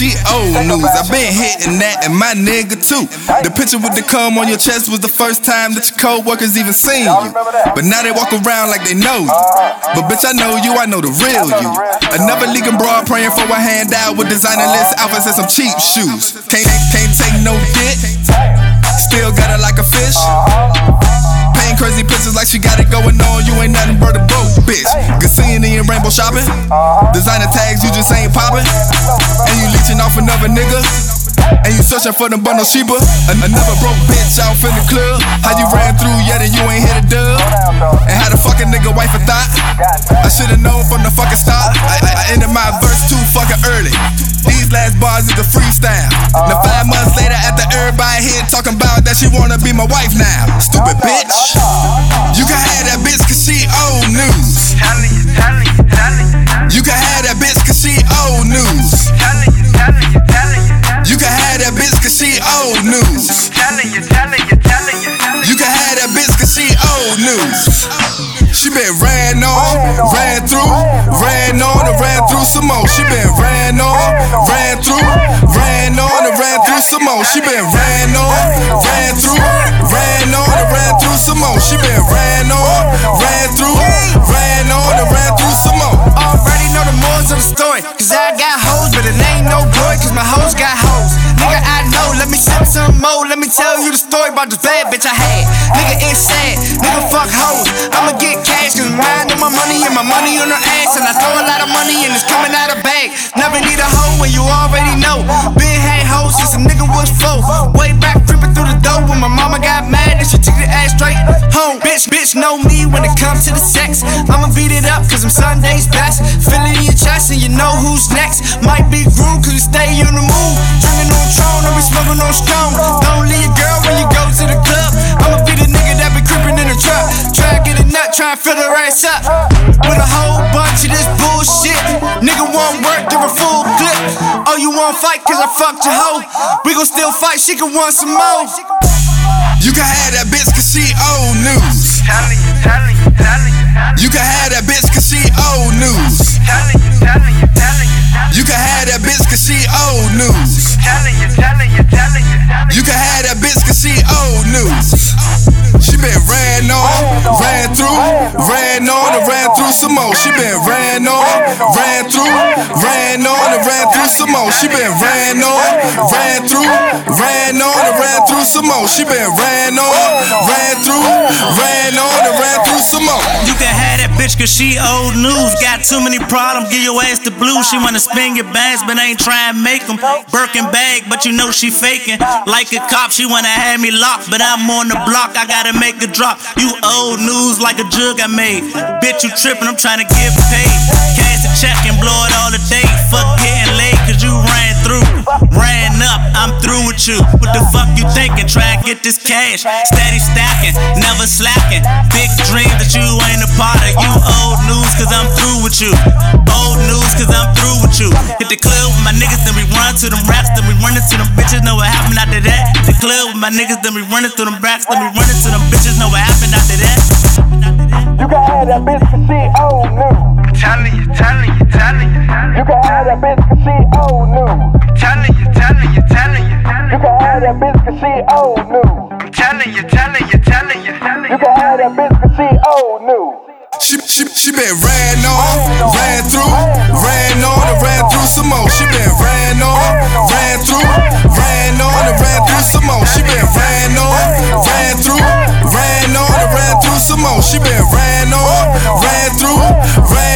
she old news. I been hitting that and my nigga too. The picture with the cum on your chest was the first time that your co-workers even seen you. But now they walk around like they know you. But bitch, I know you, I know the real you. Another leaking broad praying for a handout with designer list outfits and some cheap shoes. Can't, can't take no dick. Still got it like a fish. Paint crazy pictures like she got it going on. You ain't nothing but a broke bitch. Cassini and rainbow shopping. Designer tags, you just ain't popping. And you off another nigga. And you searching for the bundle Sheba. An- Another broke bitch off in the club. How you ran through yet and you ain't hit a dub? And how the fucking nigga wife a thought? I should've known from the fucking start. I, I, I ended my verse too fucking early. These last bars is a freestyle. Now five months later, after everybody here talking about that she wanna be my wife now. Stupid bitch. You can have that bitch cause she old news. Been ran on, ran through, ran on and ran through some more. She been ran on, ran through, ran on and ran through some more. She been ran on, ran through, ran on and ran through some more. She been ran on, ran through, ran on and ran through some more. Already know the morals of the story. Cause I got hoes, but it ain't no boy, cause my hoes got hoes. Nigga, I know, let me sip some more. Let me tell you the story about this bad bitch I had. Nigga, it's sad. My money on her ass. And I throw a lot of money and it's coming out of bag. Never need a hoe when you already know. Been had hoes since a nigga was four. Way back creeping through the door when my mama got mad and she took the ass straight home. Bitch, bitch, know me when it comes to the sex. I'ma beat it up cause I'm Sunday's best. Feel it in your chest and you know who's next. Might be groove cause we stay on the move. Drinking on Tron and we smoking on strong. Don't leave your girl when you go Try to get a nut, try to fill the ass up. With a whole bunch of this bullshit. Nigga won't work, give a full clip. Oh, you won't fight cause I fucked your hoe. We gon' still fight, she can want some more. You can have that bitch cause she old news. Telling you, telling you, you. You can have that bitch some more. She been ran on, ran through, ran on and ran through some more. She been ran on, ran through, ran through some more. She been ran on, ran through, ran on and ran through some more. You can have that bitch cause she old news. Got too many problems, give your ass the blue. She wanna spin your bags, but ain't try and make them. Birkin bag, but you know she faking. Like a cop, she wanna have me locked, but I'm on the block, I gotta make a drop. You old news like a jug I made. Bitch, you tripping, I'm trying to get paid. Cash a check and blow it all today. Fuck getting late, cause you ran through. Ran up, I'm through with you. What the fuck you thinking? Try and get this cash. Steady stacking, never slacking. Big dream that you ain't a part of. You old news, cause I'm through with you. Old news, cause I'm through with you. Hit the club with my niggas, then we run to them raps, then we run into them bitches. Know what happened after that? Hit the club with my niggas, then we run into them racks, then we run into them bitches. Know what happened after that? You can have that bitch cause she old news. Telling you, telling you, telling you. You can have that bitch cause she have that bitch cause she old new. I'm Telling you, telling you, telling you. telling You You can have that bitch cause she old new. She, she, she been ran on, ran through, ran on and ran through some more. She been ran on, ran through, ran on and ran through some more. She been ran on, ran through, ran on and ran through some more. She been ran on, ran through, ran on